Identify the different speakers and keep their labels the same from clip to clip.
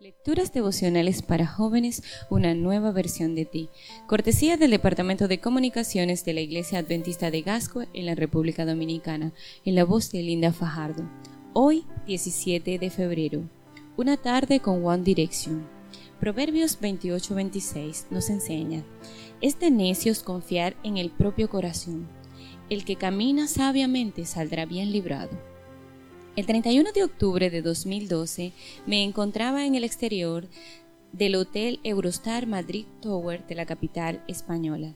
Speaker 1: Lecturas devocionales para jóvenes, una nueva versión de ti. Cortesía del Departamento de Comunicaciones de la Iglesia Adventista de Gasco en la República Dominicana, en la voz de Linda Fajardo. Hoy, 17 de febrero. Una tarde con One Direction. Proverbios 28-26 nos enseña, es de necios confiar en el propio corazón. El que camina sabiamente saldrá bien librado. El 31 de octubre de 2012 me encontraba en el exterior del Hotel Eurostar Madrid Tower de la capital española.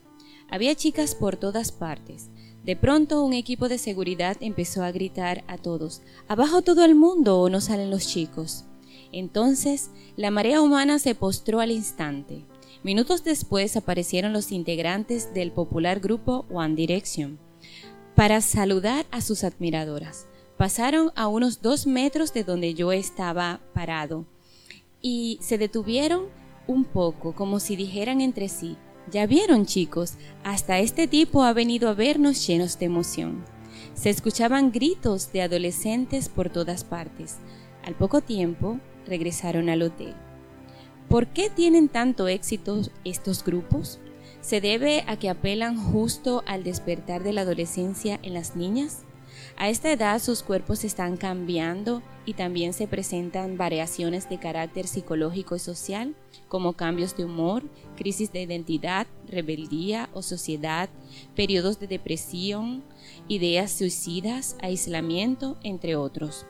Speaker 1: Había chicas por todas partes. De pronto un equipo de seguridad empezó a gritar a todos, abajo todo el mundo o no salen los chicos. Entonces la marea humana se postró al instante. Minutos después aparecieron los integrantes del popular grupo One Direction para saludar a sus admiradoras. Pasaron a unos dos metros de donde yo estaba parado y se detuvieron un poco como si dijeran entre sí, ya vieron chicos, hasta este tipo ha venido a vernos llenos de emoción. Se escuchaban gritos de adolescentes por todas partes. Al poco tiempo regresaron al hotel. ¿Por qué tienen tanto éxito estos grupos? ¿Se debe a que apelan justo al despertar de la adolescencia en las niñas? A esta edad sus cuerpos están cambiando y también se presentan variaciones de carácter psicológico y social, como cambios de humor, crisis de identidad, rebeldía o sociedad, periodos de depresión, ideas suicidas, aislamiento, entre otros.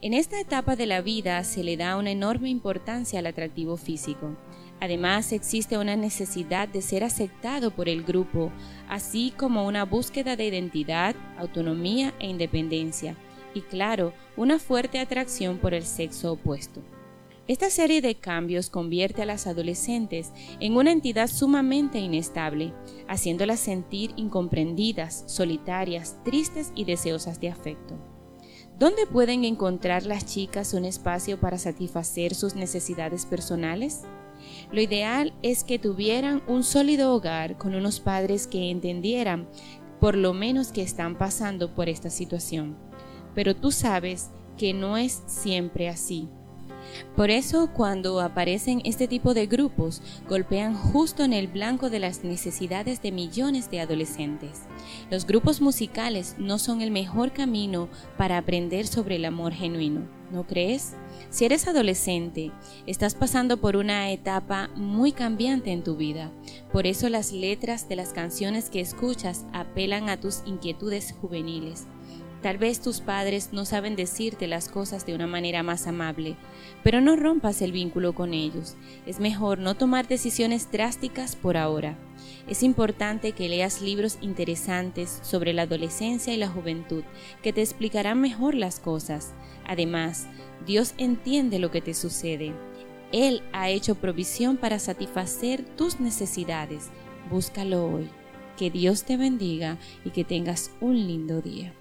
Speaker 1: En esta etapa de la vida se le da una enorme importancia al atractivo físico. Además, existe una necesidad de ser aceptado por el grupo, así como una búsqueda de identidad, autonomía e independencia, y claro, una fuerte atracción por el sexo opuesto. Esta serie de cambios convierte a las adolescentes en una entidad sumamente inestable, haciéndolas sentir incomprendidas, solitarias, tristes y deseosas de afecto. ¿Dónde pueden encontrar las chicas un espacio para satisfacer sus necesidades personales? Lo ideal es que tuvieran un sólido hogar con unos padres que entendieran por lo menos que están pasando por esta situación. Pero tú sabes que no es siempre así. Por eso cuando aparecen este tipo de grupos, golpean justo en el blanco de las necesidades de millones de adolescentes. Los grupos musicales no son el mejor camino para aprender sobre el amor genuino, ¿no crees? Si eres adolescente, estás pasando por una etapa muy cambiante en tu vida. Por eso las letras de las canciones que escuchas apelan a tus inquietudes juveniles. Tal vez tus padres no saben decirte las cosas de una manera más amable, pero no rompas el vínculo con ellos. Es mejor no tomar decisiones drásticas por ahora. Es importante que leas libros interesantes sobre la adolescencia y la juventud que te explicarán mejor las cosas. Además, Dios entiende lo que te sucede. Él ha hecho provisión para satisfacer tus necesidades. Búscalo hoy. Que Dios te bendiga y que tengas un lindo día.